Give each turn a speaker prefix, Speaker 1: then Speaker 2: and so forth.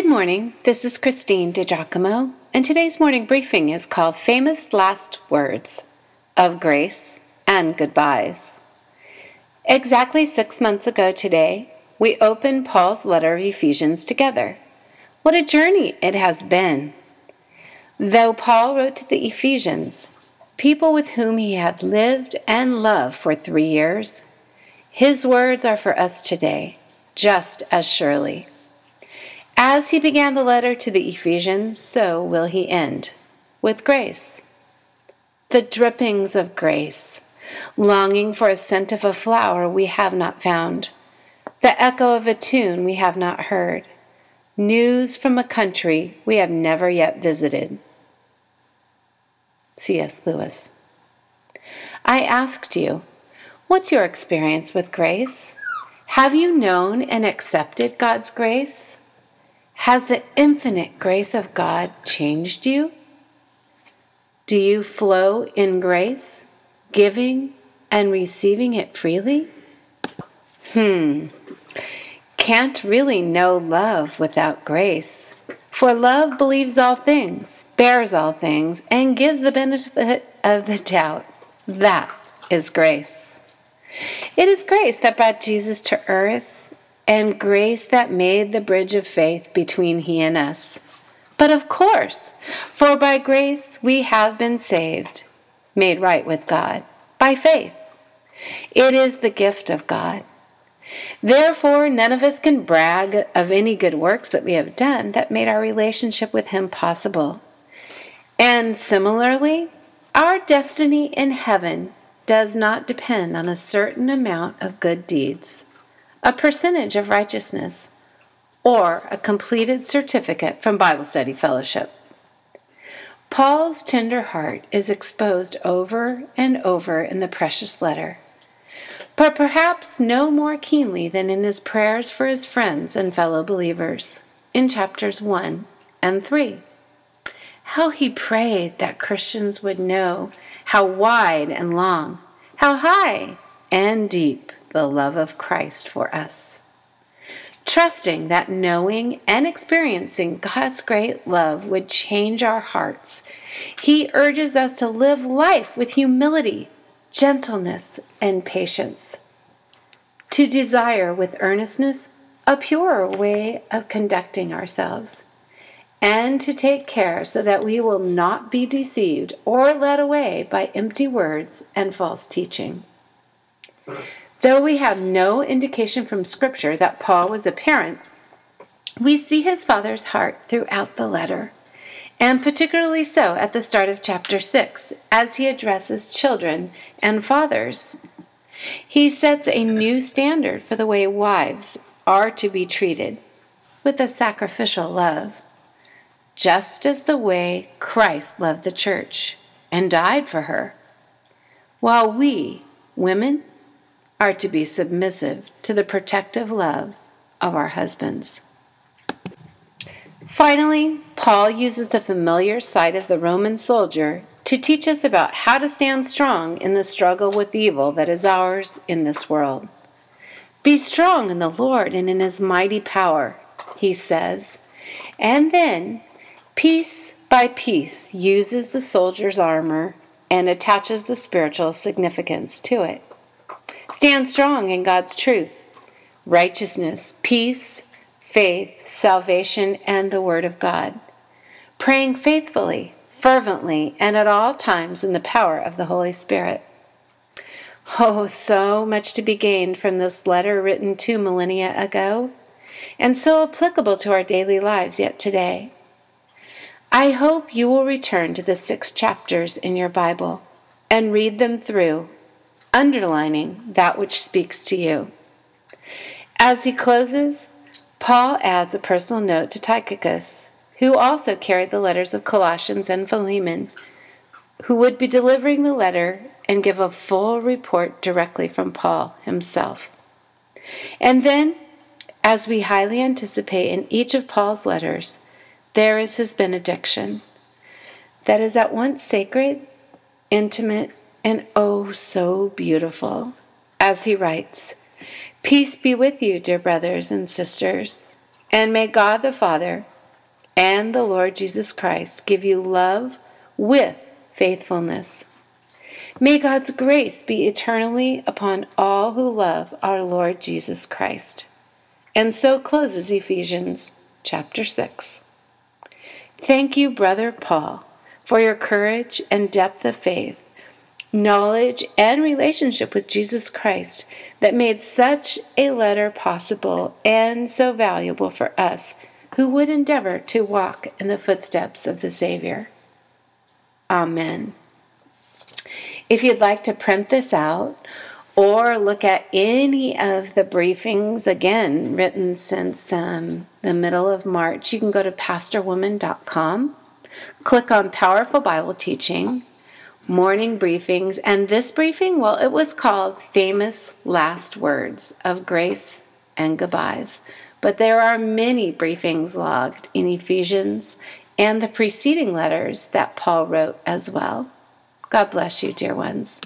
Speaker 1: Good morning. This is Christine DiGiacomo, and today's morning briefing is called Famous Last Words of Grace and Goodbyes. Exactly six months ago today, we opened Paul's letter of Ephesians together. What a journey it has been! Though Paul wrote to the Ephesians, people with whom he had lived and loved for three years, his words are for us today, just as surely. As he began the letter to the Ephesians, so will he end with grace. The drippings of grace, longing for a scent of a flower we have not found, the echo of a tune we have not heard, news from a country we have never yet visited. C.S. Lewis. I asked you, what's your experience with grace? Have you known and accepted God's grace? Has the infinite grace of God changed you? Do you flow in grace, giving and receiving it freely? Hmm. Can't really know love without grace. For love believes all things, bears all things, and gives the benefit of the doubt. That is grace. It is grace that brought Jesus to earth and grace that made the bridge of faith between he and us. But of course, for by grace we have been saved, made right with God, by faith. It is the gift of God. Therefore, none of us can brag of any good works that we have done that made our relationship with Him possible. And similarly, our destiny in heaven does not depend on a certain amount of good deeds a percentage of righteousness, or a completed certificate from Bible Study Fellowship. Paul's tender heart is exposed over and over in the precious letter, but perhaps no more keenly than in his prayers for his friends and fellow believers in chapters 1 and 3. How he prayed that Christians would know how wide and long, how high and deep the love of Christ for us. Trusting that knowing and experiencing God's great love would change our hearts, He urges us to live life with humility, gentleness, and patience. To desire with earnestness a purer way of conducting ourselves, and to take care so that we will not be deceived or led away by empty words and false teaching. Though we have no indication from Scripture that Paul was a parent, we see his father's heart throughout the letter, and particularly so at the start of chapter 6 as he addresses children and fathers. He sets a new standard for the way wives are to be treated with a sacrificial love, just as the way Christ loved the church and died for her, while we, women, are to be submissive to the protective love of our husbands. Finally, Paul uses the familiar sight of the Roman soldier to teach us about how to stand strong in the struggle with evil that is ours in this world. Be strong in the Lord and in his mighty power, he says. And then, piece by piece, uses the soldier's armor and attaches the spiritual significance to it. Stand strong in God's truth, righteousness, peace, faith, salvation, and the Word of God. Praying faithfully, fervently, and at all times in the power of the Holy Spirit. Oh, so much to be gained from this letter written two millennia ago, and so applicable to our daily lives yet today. I hope you will return to the six chapters in your Bible and read them through underlining that which speaks to you. As he closes, Paul adds a personal note to Tychicus, who also carried the letters of Colossians and Philemon, who would be delivering the letter and give a full report directly from Paul himself. And then, as we highly anticipate in each of Paul's letters, there is his benediction that is at once sacred, intimate, and oh so beautiful. As he writes, Peace be with you, dear brothers and sisters. And may God the Father and the Lord Jesus Christ give you love with faithfulness. May God's grace be eternally upon all who love our Lord Jesus Christ. And so closes Ephesians chapter 6. Thank you, Brother Paul, for your courage and depth of faith, knowledge, and relationship with Jesus Christ that made such a letter possible and so valuable for us who would endeavor to walk in the footsteps of the Savior. Amen. If you'd like to print this out or look at any of the briefings, again, written since um, the middle of March, you can go to pastorwoman.com, click on Powerful Bible Teaching, Morning Briefings, and this briefing, well, it was called Famous Last Words of Grace and Goodbyes. But there are many briefings logged in Ephesians and the preceding letters that Paul wrote as well. God bless you, dear ones.